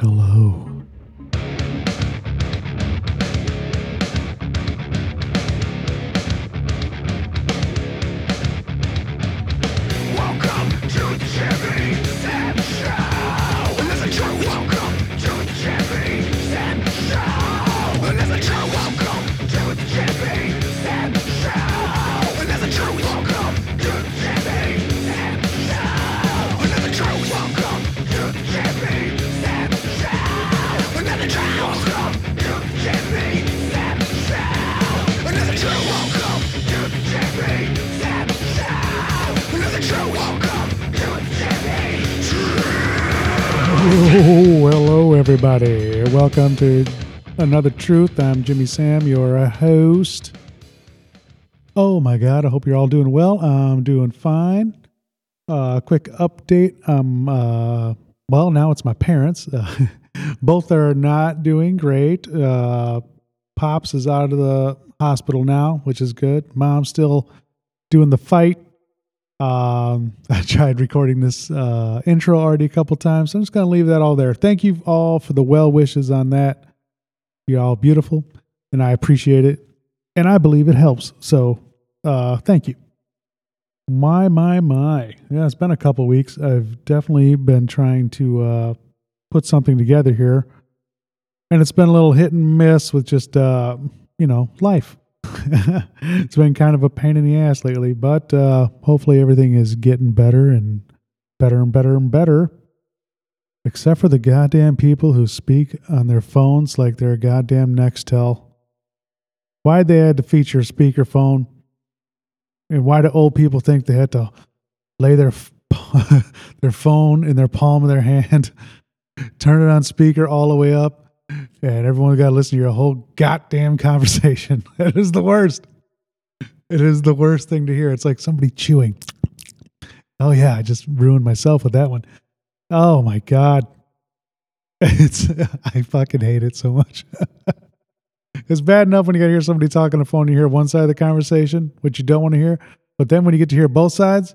Hello. Welcome to another Truth. I'm Jimmy Sam, your uh, host. Oh my God, I hope you're all doing well. I'm doing fine. Uh, quick update. Um, uh, well, now it's my parents. Uh, both are not doing great. Uh, Pops is out of the hospital now, which is good. Mom's still doing the fight. Um, I tried recording this uh, intro already a couple times. So I'm just going to leave that all there. Thank you all for the well wishes on that. You're all beautiful, and I appreciate it. And I believe it helps. So uh, thank you. My, my, my. Yeah, it's been a couple weeks. I've definitely been trying to uh, put something together here. And it's been a little hit and miss with just, uh, you know, life. it's been kind of a pain in the ass lately, but uh, hopefully everything is getting better and better and better and better. Except for the goddamn people who speak on their phones like they're a goddamn Nextel. Why'd they had to feature a speakerphone? And why do old people think they had to lay their their phone in their palm of their hand, turn it on speaker all the way up, and everyone got to listen to your whole goddamn conversation. It is the worst. It is the worst thing to hear. It's like somebody chewing. Oh yeah, I just ruined myself with that one. Oh my god. It's I fucking hate it so much. it's bad enough when you got to hear somebody talking on the phone, you hear one side of the conversation, which you don't want to hear, but then when you get to hear both sides,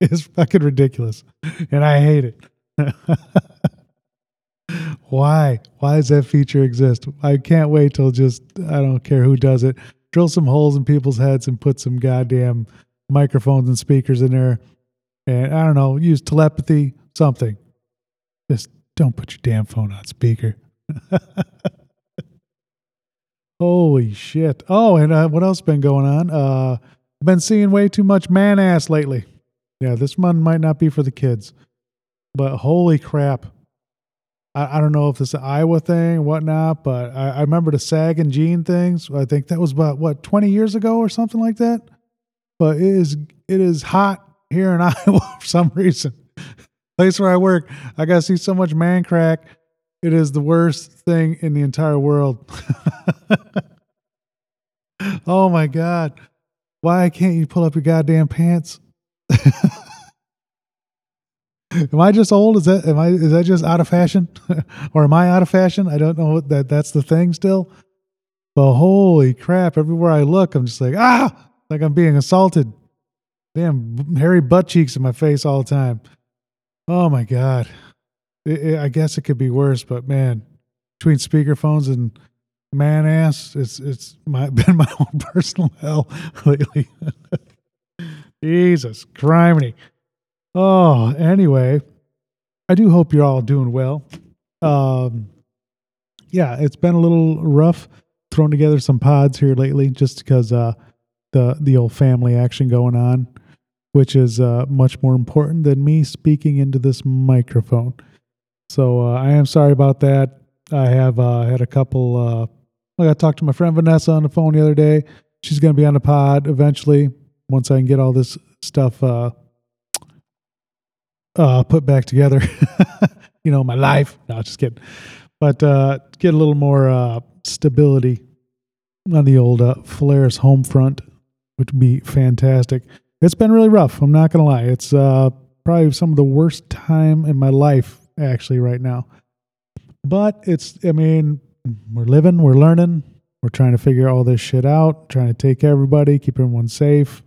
it's fucking ridiculous. And I hate it. Why? Why does that feature exist? I can't wait till just I don't care who does it. Drill some holes in people's heads and put some goddamn microphones and speakers in there. And I don't know, use telepathy, something. Just don't put your damn phone on speaker. Holy shit. Oh, and uh, what else been going on? Uh I've been seeing way too much man ass lately. Yeah, this one might not be for the kids. But holy crap. I, I don't know if it's an Iowa thing or whatnot, but I, I remember the sag and jean things. I think that was about what twenty years ago or something like that. But it is it is hot here in Iowa for some reason. Place where I work, I gotta see so much man crack. It is the worst thing in the entire world. oh my god! Why can't you pull up your goddamn pants? Am I just old? Is that am I is that just out of fashion, or am I out of fashion? I don't know that that's the thing still. But holy crap! Everywhere I look, I'm just like ah, like I'm being assaulted. Damn, hairy butt cheeks in my face all the time. Oh my god! It, it, I guess it could be worse, but man, between speakerphones and man ass, it's it's my, been my own personal hell lately. Jesus, criminy. Oh, anyway, I do hope you're all doing well. Um, yeah, it's been a little rough throwing together some pods here lately, just because uh, the the old family action going on, which is uh, much more important than me speaking into this microphone. So uh, I am sorry about that. I have uh, had a couple. Uh, I got to to my friend Vanessa on the phone the other day. She's going to be on the pod eventually once I can get all this stuff uh, put back together. you know, my life. No, just kidding. But uh, get a little more uh, stability on the old uh, Flares home front, which would be fantastic. It's been really rough. I'm not going to lie. It's uh, probably some of the worst time in my life, actually, right now. But it's, I mean, we're living, we're learning, we're trying to figure all this shit out, trying to take care everybody, keep everyone safe.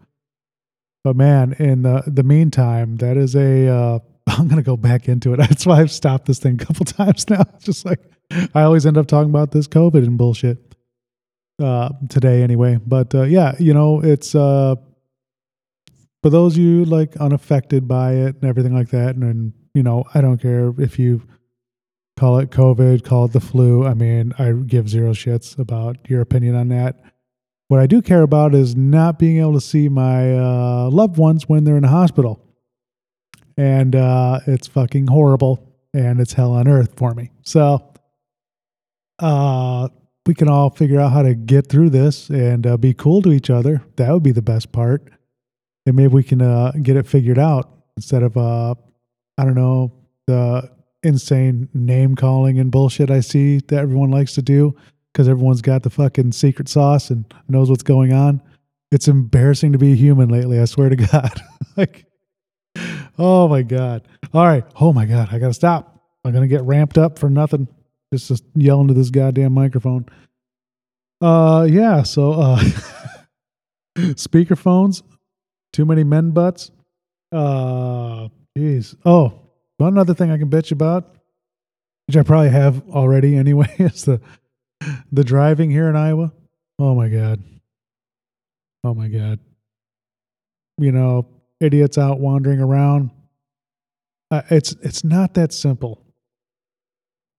But man, in the the meantime, that is a uh, I'm gonna go back into it. That's why I've stopped this thing a couple times now. It's just like I always end up talking about this COVID and bullshit. Uh, today anyway, but uh, yeah, you know, it's uh, for those you like unaffected by it and everything like that, and, and you know, I don't care if you call it COVID, call it the flu. I mean, I give zero shits about your opinion on that. What I do care about is not being able to see my uh, loved ones when they're in the hospital. And uh, it's fucking horrible and it's hell on earth for me. So, uh, we can all figure out how to get through this and uh, be cool to each other. That would be the best part. And maybe we can uh, get it figured out instead of, uh, I don't know, the insane name calling and bullshit I see that everyone likes to do because everyone's got the fucking secret sauce and knows what's going on. It's embarrassing to be human lately. I swear to God. like, oh my God. All right. Oh my God. I got to stop. I'm going to get ramped up for nothing. Just, just yell into this goddamn microphone. Uh, yeah. So, uh, speakerphones, too many men butts. Uh, jeez. Oh, one other thing I can bitch about, which I probably have already anyway, is the the driving here in Iowa. Oh my god. Oh my god. You know, idiots out wandering around. Uh, it's it's not that simple.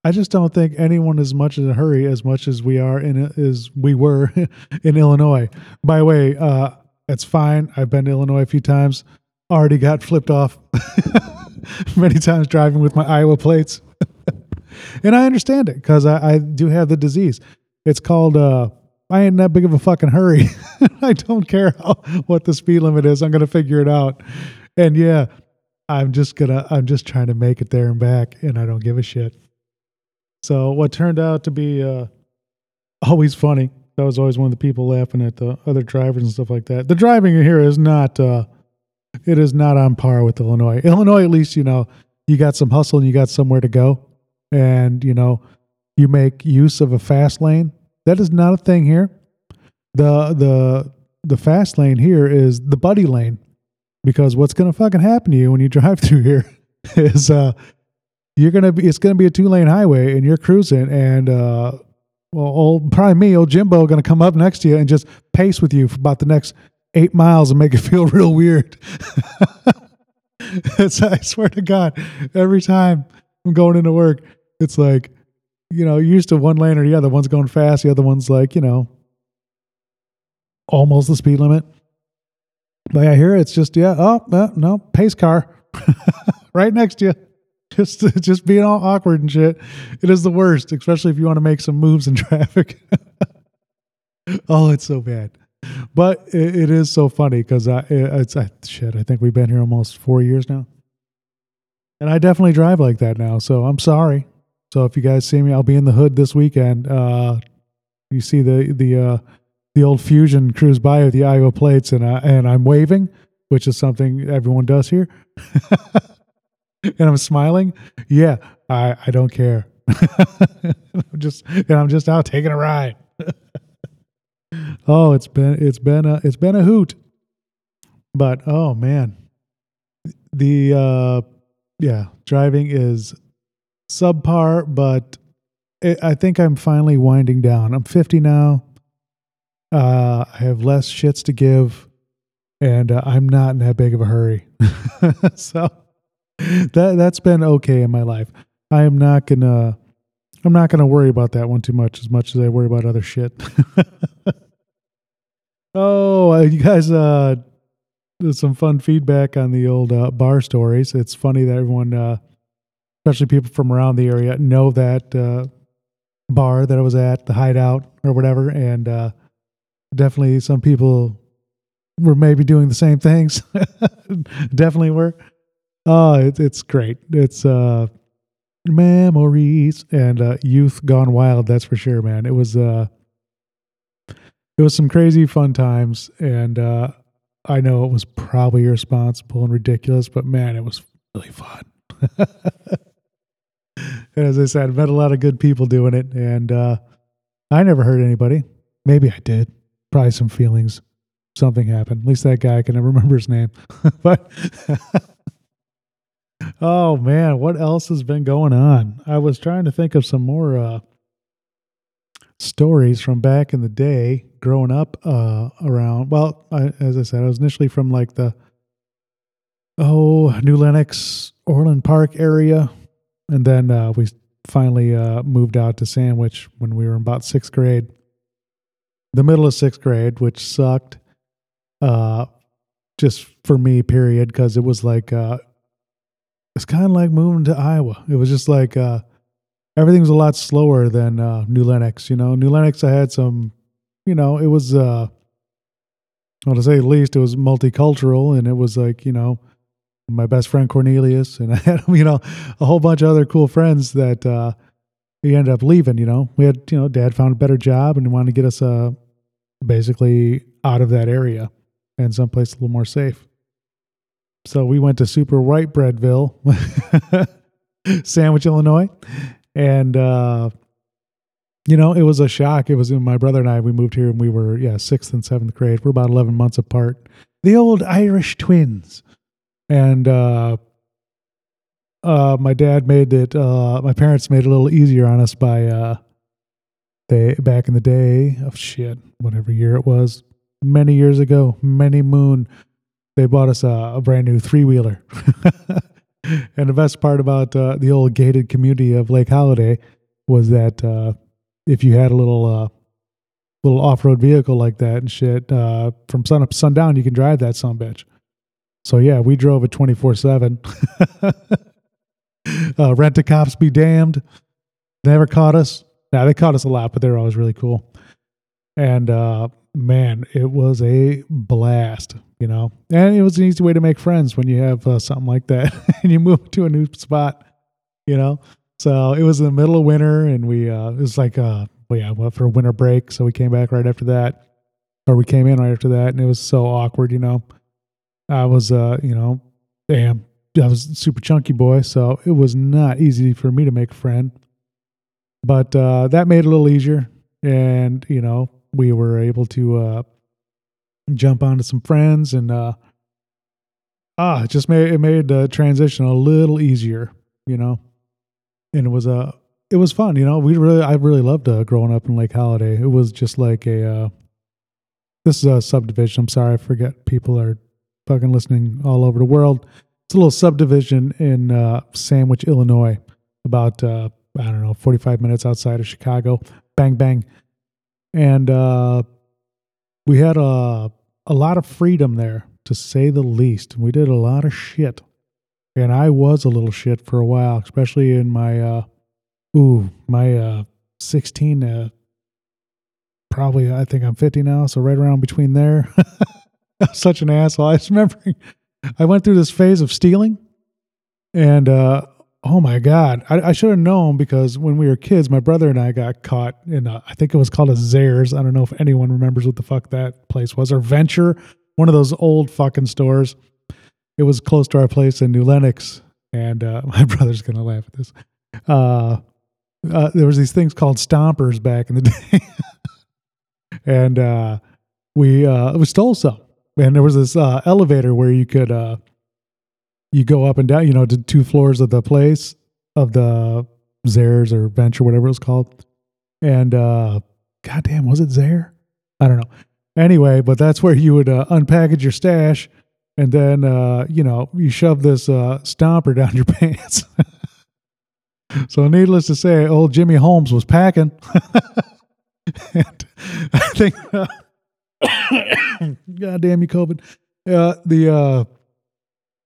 I just don't think anyone is much in a hurry as much as we are in as we were in Illinois. By the way, uh, it's fine. I've been to Illinois a few times. Already got flipped off many times driving with my Iowa plates. And I understand it because I, I, do have the disease. It's called uh, I ain't that big of a fucking hurry. I don't care how, what the speed limit is. I'm gonna figure it out. And yeah, I'm just gonna I'm just trying to make it there and back, and I don't give a shit. So what turned out to be uh, always funny. That was always one of the people laughing at the other drivers and stuff like that. The driving here is not uh, it is not on par with Illinois. Illinois, at least, you know, you got some hustle and you got somewhere to go. And, you know, you make use of a fast lane. That is not a thing here. The the the fast lane here is the buddy lane. Because what's gonna fucking happen to you when you drive through here is uh you're gonna be it's gonna be a two lane highway and you're cruising and uh well old probably me, old Jimbo gonna come up next to you and just pace with you for about the next eight miles and make it feel real weird. I swear to God, every time I'm going into work, it's like, you know, you used to one lane or the other. One's going fast, the other one's like, you know, almost the speed limit. But yeah, here it's just, yeah, oh, no, no pace car right next to you. Just, just being all awkward and shit. It is the worst, especially if you want to make some moves in traffic. oh, it's so bad but it, it is so funny because I it's I, shit. I think we've been here almost four years now, and I definitely drive like that now. So I'm sorry. So if you guys see me, I'll be in the hood this weekend. Uh, you see the the uh, the old Fusion cruise by with the Iowa plates, and I, and I'm waving, which is something everyone does here. and I'm smiling. Yeah, I I don't care. I'm just and I'm just out taking a ride. Oh, it's been it's been a it's been a hoot. But oh man. The uh yeah, driving is subpar, but it, I think I'm finally winding down. I'm 50 now. Uh I have less shits to give and uh, I'm not in that big of a hurry. so that that's been okay in my life. I am not to I'm not to worry about that one too much as much as I worry about other shit. Oh, uh, you guys, uh, some fun feedback on the old uh, bar stories. It's funny that everyone, uh, especially people from around the area, know that uh, bar that I was at, the hideout or whatever. And uh, definitely some people were maybe doing the same things. definitely were. Oh, it, it's great. It's uh, memories and uh, youth gone wild. That's for sure, man. It was. Uh, it was some crazy fun times and uh, i know it was probably irresponsible and ridiculous but man it was really fun as i said I've met a lot of good people doing it and uh, i never hurt anybody. Maybe i did. Probably some feelings. Something happened. At least that guy i can never remember his name. But oh man, what else has been going on? I was trying to think of some more uh, stories from back in the day, growing up uh, around. Well, I, as I said, I was initially from like the oh New Lenox, Orland Park area, and then uh, we finally uh, moved out to Sandwich when we were in about sixth grade. The middle of sixth grade, which sucked, uh, just for me, period, because it was like uh, it's kind of like moving to Iowa. It was just like uh, everything was a lot slower than uh, New Lenox. You know, New Lenox, I had some, you know, it was, uh, well, to say the least, it was multicultural, and it was like, you know, my best friend Cornelius, and I had, you know, a whole bunch of other cool friends that uh, we ended up leaving. You know, we had, you know, Dad found a better job and wanted to get us uh, basically out of that area and someplace a little more safe. So we went to Super White Breadville, Sandwich, Illinois, and uh, you know it was a shock. It was my brother and I. We moved here and we were yeah sixth and seventh grade. We're about eleven months apart. The old Irish twins, and uh, uh, my dad made it. Uh, my parents made it a little easier on us by uh, they back in the day of shit, whatever year it was, many years ago, many moon. They bought us a, a brand new three wheeler. and the best part about uh, the old gated community of Lake Holiday was that uh, if you had a little uh, little off road vehicle like that and shit, uh, from sun up to sundown, you can drive that son bitch. So yeah, we drove twenty four seven. Uh, Rent a cops be damned. Never caught us. Now they caught us a lot, but they were always really cool. And uh, man, it was a blast, you know. And it was an easy way to make friends when you have uh, something like that and you move to a new spot, you know. So it was in the middle of winter, and we uh, it was like uh, well, yeah, went for a winter break, so we came back right after that, or we came in right after that, and it was so awkward, you know. I was, uh, you know, damn, I was super chunky boy, so it was not easy for me to make a friend. But uh, that made it a little easier, and you know, we were able to uh, jump onto some friends, and uh, ah, it just made it made the transition a little easier, you know. And it was a, uh, it was fun, you know. We really, I really loved uh, growing up in Lake Holiday. It was just like a, uh, this is a subdivision. I'm sorry, I forget people are fucking listening all over the world. It's a little subdivision in uh, Sandwich, Illinois, about uh, I don't know, 45 minutes outside of Chicago. Bang bang, and uh, we had a a lot of freedom there, to say the least. We did a lot of shit, and I was a little shit for a while, especially in my uh, ooh my uh, 16. Uh, probably, I think I'm 50 now, so right around between there. Such an asshole. I was remembering I went through this phase of stealing, and uh, oh my god, I, I should have known because when we were kids, my brother and I got caught in a, I think it was called a Zayres. I don't know if anyone remembers what the fuck that place was, or Venture, one of those old fucking stores. It was close to our place in New Lenox, and uh, my brother's gonna laugh at this. Uh, uh, there was these things called stompers back in the day, and uh, we uh, we stole some and there was this uh, elevator where you could uh, you go up and down, you know, to two floors of the place of the Zayres or Venture, whatever it was called. And uh, goddamn, was it Zaire? I don't know. Anyway, but that's where you would uh, unpackage your stash, and then uh, you know you shove this uh, stomper down your pants. so, needless to say, old Jimmy Holmes was packing. and I think. God damn you, COVID. Uh, the uh,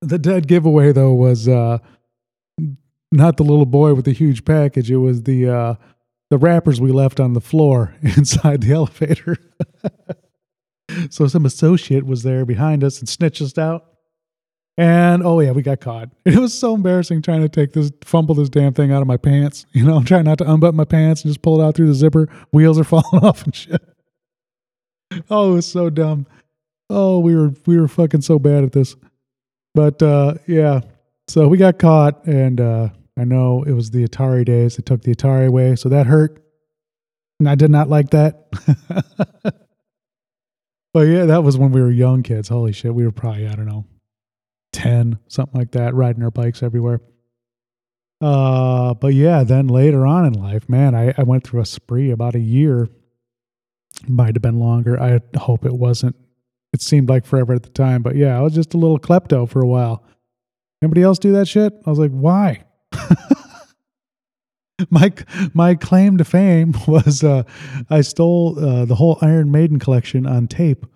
the dead giveaway though was uh, not the little boy with the huge package. It was the uh, the wrappers we left on the floor inside the elevator. so some associate was there behind us and snitched us out. And oh yeah, we got caught. It was so embarrassing trying to take this, fumble this damn thing out of my pants. You know, I'm trying not to unbutton my pants and just pull it out through the zipper. Wheels are falling off and shit oh, it was so dumb. Oh, we were we were fucking so bad at this. But uh, yeah, so we got caught, and uh, I know it was the Atari days. They took the Atari away, so that hurt, and I did not like that. but yeah, that was when we were young kids. Holy shit, we were probably I don't know, 10, something like that, riding our bikes everywhere. Uh, but yeah, then later on in life, man, I, I went through a spree about a year. Might have been longer. I hope it wasn't. It seemed like forever at the time, but yeah, I was just a little klepto for a while. Anybody else do that shit? I was like, why? my my claim to fame was uh, I stole uh, the whole Iron Maiden collection on tape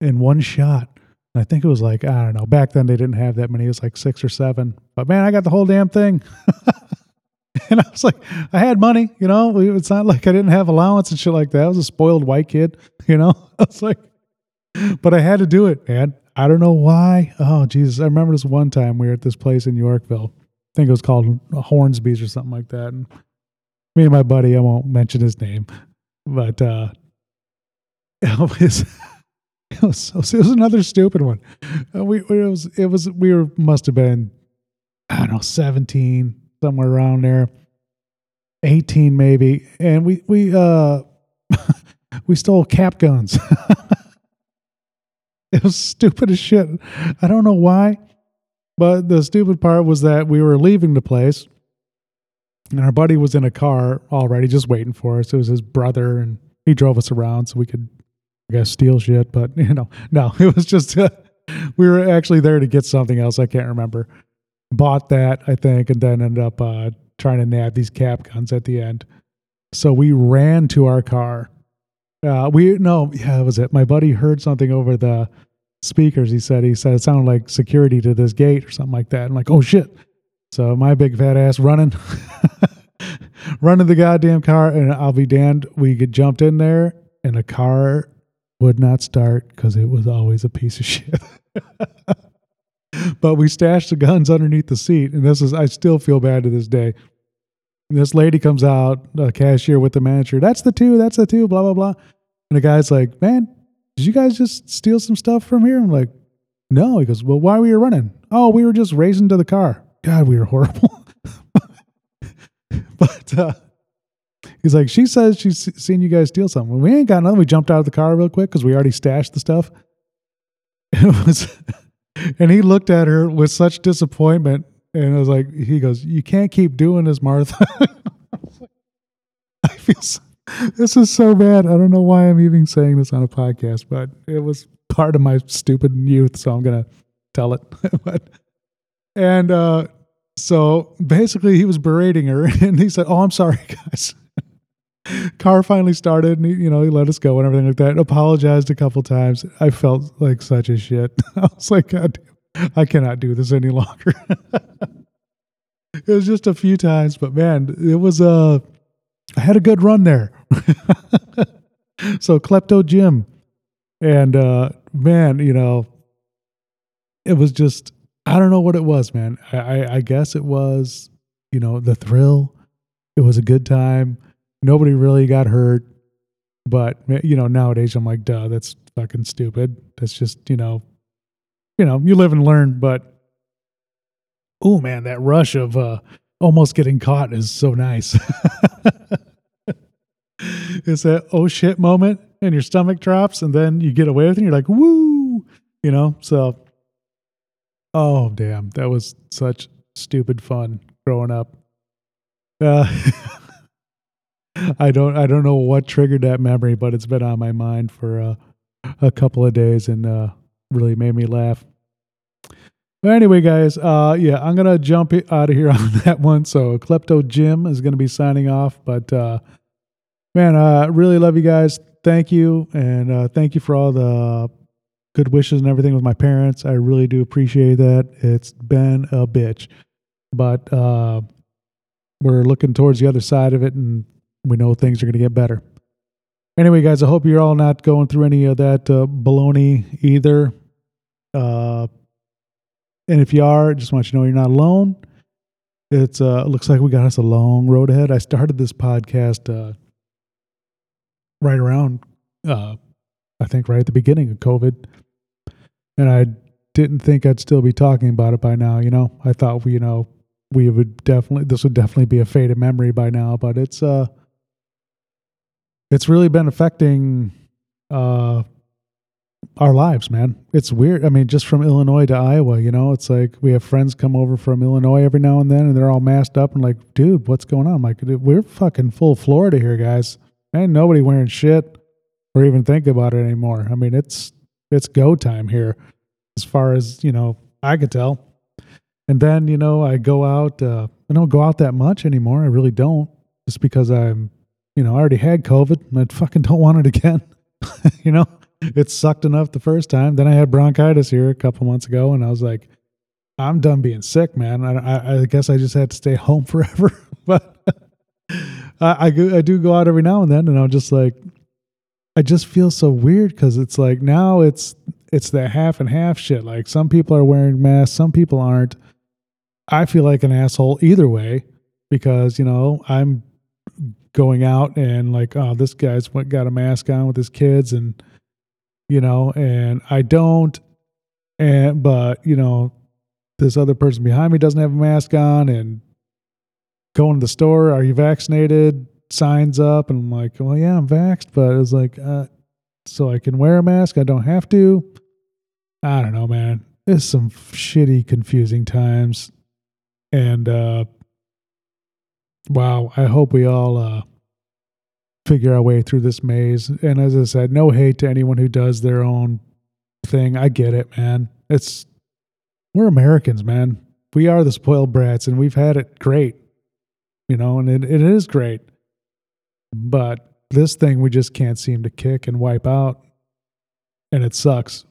in one shot. I think it was like I don't know. Back then they didn't have that many. It was like six or seven. But man, I got the whole damn thing. and I was like, I had money. You know, it's not like I didn't have allowance and shit like that. I was a spoiled white kid. You know, I was like, but I had to do it, man. I don't know why. Oh Jesus! I remember this one time we were at this place in Yorkville. I think it was called Hornsby's or something like that. And me and my buddy, I won't mention his name, but uh, it was it was, it was another stupid one. Uh, we, we it was it was we were must have been I don't know seventeen somewhere around there, eighteen maybe, and we we uh we stole cap guns. it was stupid as shit. I don't know why. But the stupid part was that we were leaving the place and our buddy was in a car already just waiting for us. It was his brother and he drove us around so we could, I guess, steal shit. But, you know, no, it was just, uh, we were actually there to get something else. I can't remember. Bought that, I think, and then ended up uh, trying to nab these cap guns at the end. So we ran to our car. Uh, we, no, yeah, that was it. My buddy heard something over the, speakers. He said he said it sounded like security to this gate or something like that. I'm like, oh shit. So my big fat ass running, running the goddamn car, and I'll be damned. We get jumped in there, and the car would not start because it was always a piece of shit. but we stashed the guns underneath the seat, and this is I still feel bad to this day. This lady comes out, a cashier with the manager. That's the two. That's the two. Blah blah blah. And the guy's like, "Man, did you guys just steal some stuff from here? I'm like, no. He goes, well, why were you running? Oh, we were just racing to the car. God, we were horrible. but uh, he's like, she says she's seen you guys steal something. We ain't got nothing. We jumped out of the car real quick because we already stashed the stuff. It was, and he looked at her with such disappointment, and I was like, he goes, "You can't keep doing this, Martha." I feel. So, this is so bad. I don't know why I'm even saying this on a podcast, but it was part of my stupid youth, so I'm gonna tell it. but and uh, so basically, he was berating her, and he said, "Oh, I'm sorry, guys." Car finally started, and he, you know he let us go and everything like that. Apologized a couple times. I felt like such a shit. I was like, God, I cannot do this any longer. it was just a few times, but man, it was a. Uh, I had a good run there. so klepto Jim, and uh, man, you know, it was just I don't know what it was, man. I, I, I guess it was you know the thrill. It was a good time. Nobody really got hurt, but you know nowadays I'm like, duh, that's fucking stupid. That's just you know, you know, you live and learn. But oh man, that rush of uh, almost getting caught is so nice. it's that oh shit moment and your stomach drops and then you get away with it and you're like, woo, you know? So, oh, damn. That was such stupid fun growing up. Uh, I don't, I don't know what triggered that memory, but it's been on my mind for uh, a couple of days and uh, really made me laugh. But anyway, guys, uh, yeah, I'm gonna jump out of here on that one. So Klepto Jim is gonna be signing off, but uh, man, I really love you guys. Thank you, and uh, thank you for all the good wishes and everything with my parents. I really do appreciate that. It's been a bitch, but we're looking towards the other side of it, and we know things are gonna get better. Anyway, guys, I hope you're all not going through any of that uh, baloney either. Uh, and if you are, just want you to know you're not alone. It's uh, looks like we got us a long road ahead. I started this podcast uh, right around, uh, I think, right at the beginning of COVID, and I didn't think I'd still be talking about it by now. You know, I thought we, you know, we would definitely this would definitely be a faded memory by now, but it's uh, it's really been affecting uh our lives, man. It's weird. I mean, just from Illinois to Iowa, you know, it's like we have friends come over from Illinois every now and then and they're all masked up and like, dude, what's going on? I'm like, we're fucking full Florida here, guys. Ain't nobody wearing shit or even think about it anymore. I mean, it's it's go time here as far as, you know, I could tell. And then, you know, I go out, uh, I don't go out that much anymore. I really don't. Just because I'm, you know, I already had COVID and I fucking don't want it again. you know, it sucked enough the first time. Then I had bronchitis here a couple months ago and I was like, I'm done being sick, man. I, I, guess I just had to stay home forever. but I, I, I do go out every now and then and I'm just like, I just feel so weird because it's like now it's it's that half and half shit. Like some people are wearing masks, some people aren't. I feel like an asshole either way because you know I'm going out and like oh this guy's what got a mask on with his kids and you know and I don't and but you know this other person behind me doesn't have a mask on and going to the store are you vaccinated? Signs up and I'm like well yeah I'm vaxxed but it's like uh, so I can wear a mask? I don't have to? I don't know man. It's some shitty confusing times. And uh wow i hope we all uh figure our way through this maze. And as i said no hate to anyone who does their own thing. I get it man. It's we're americans man. We are the spoiled brats and we've had it great you know and it, it is great. But this thing we just can't seem to kick and wipe out and it sucks.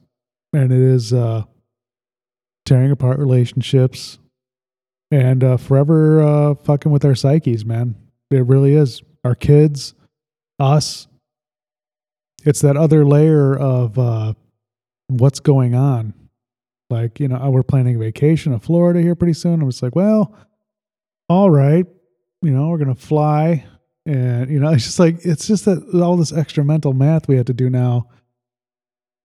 And it is uh tearing apart relationships and uh, forever uh, fucking with our psyches, man. It really is. Our kids, us. It's that other layer of uh, what's going on. Like, you know, we're planning a vacation to Florida here pretty soon. I was like, well, all right, you know, we're going to fly. And, you know, it's just like, it's just that all this extra mental math we had to do now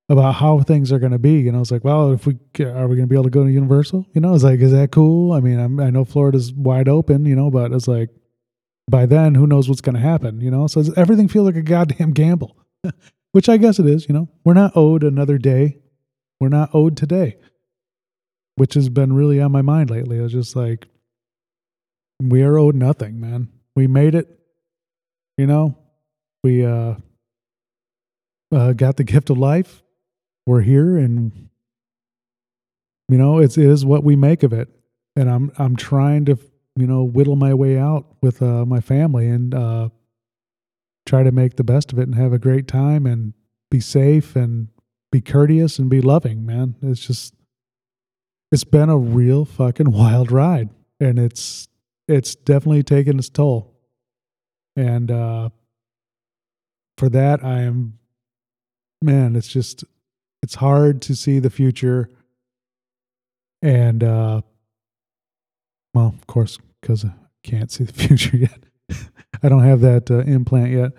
about how things are going to be. You know, it's like, well, if we are we going to be able to go to Universal? You know, it's like, is that cool? I mean, I'm, I know Florida's wide open, you know, but it's like by then, who knows what's going to happen? You know, so everything feels like a goddamn gamble, which I guess it is. You know, we're not owed another day. We're not owed today, which has been really on my mind lately. It's just like we are owed nothing, man. We made it. You know, we uh, uh got the gift of life we're here and you know it's it is what we make of it. And i'm i'm trying to you know whittle my way out with uh, my family and uh try to make the best of it and have a great time and be safe and be courteous and be loving man. It's just it's been a real fucking wild ride. And it's it's definitely taken its toll. And uh for that i am man it's just it's hard to see the future. And uh well of course because i can't see the future yet. I don't have that uh, implant yet.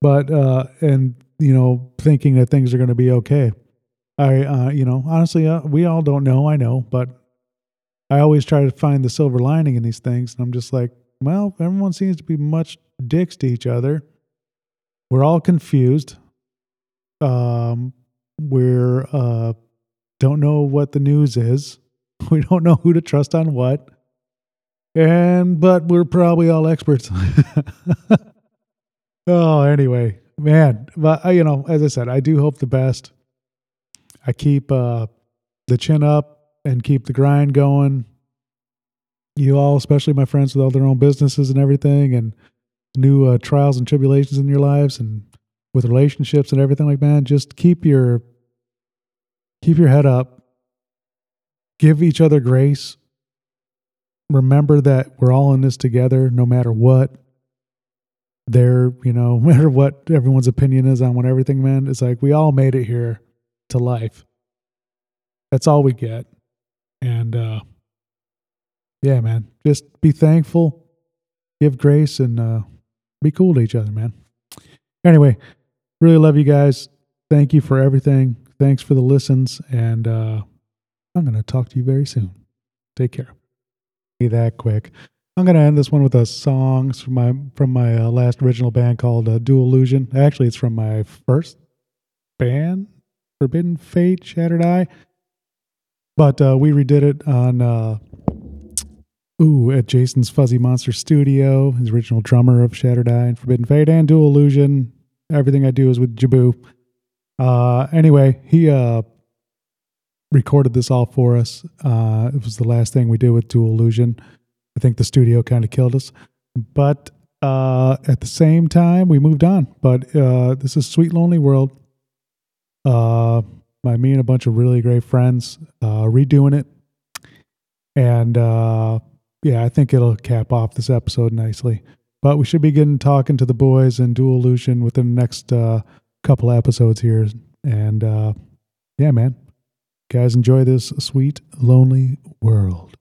But uh and you know thinking that things are going to be okay. I uh you know honestly uh, we all don't know i know but i always try to find the silver lining in these things. And i'm just like well everyone seems to be much dicks to each other. We're all confused. Um we're uh don't know what the news is. We don't know who to trust on what. And but we're probably all experts. Oh anyway man but uh, you know as i said i do hope the best. I keep uh the chin up and keep the grind going. You all especially my friends with all their own businesses and everything and new uh, trials and tribulations in your lives and with relationships and everything like man just keep your keep your head up. Give each other grace. Remember that we're all in this together no matter what. There you know no matter what everyone's opinion is on what everything man it's like we all made it here to life. That's all we get. And uh yeah man just be thankful give grace and uh be cool to each other man. Anyway really love you guys. Thank you for everything. Thanks for the listens and uh i'm gonna talk to you very soon. Take care. Be that quick. I'm gonna end this one with a song from my from my uh, last original band called uh, dual illusion. Actually it's from my first band Forbidden Fate, Shattered Eye. But uh, we redid it on, uh, ooh, at Jason's Fuzzy Monster Studio, his original drummer of Shattered Eye and Forbidden Fate and Dual Illusion. Everything I do is with Jabu. Uh, anyway, he uh, recorded this all for us. Uh, it was the last thing we did with Dual Illusion. I think the studio kind of killed us. But uh, at the same time, we moved on. But uh, this is Sweet Lonely World. Uh, by me and a bunch of really great friends uh, redoing it. And uh, yeah, I think it'll cap off this episode nicely. But we should be getting talking to the boys in Dual Illusion within the next uh, couple episodes here. And uh, yeah, man, guys, enjoy this sweet, lonely world.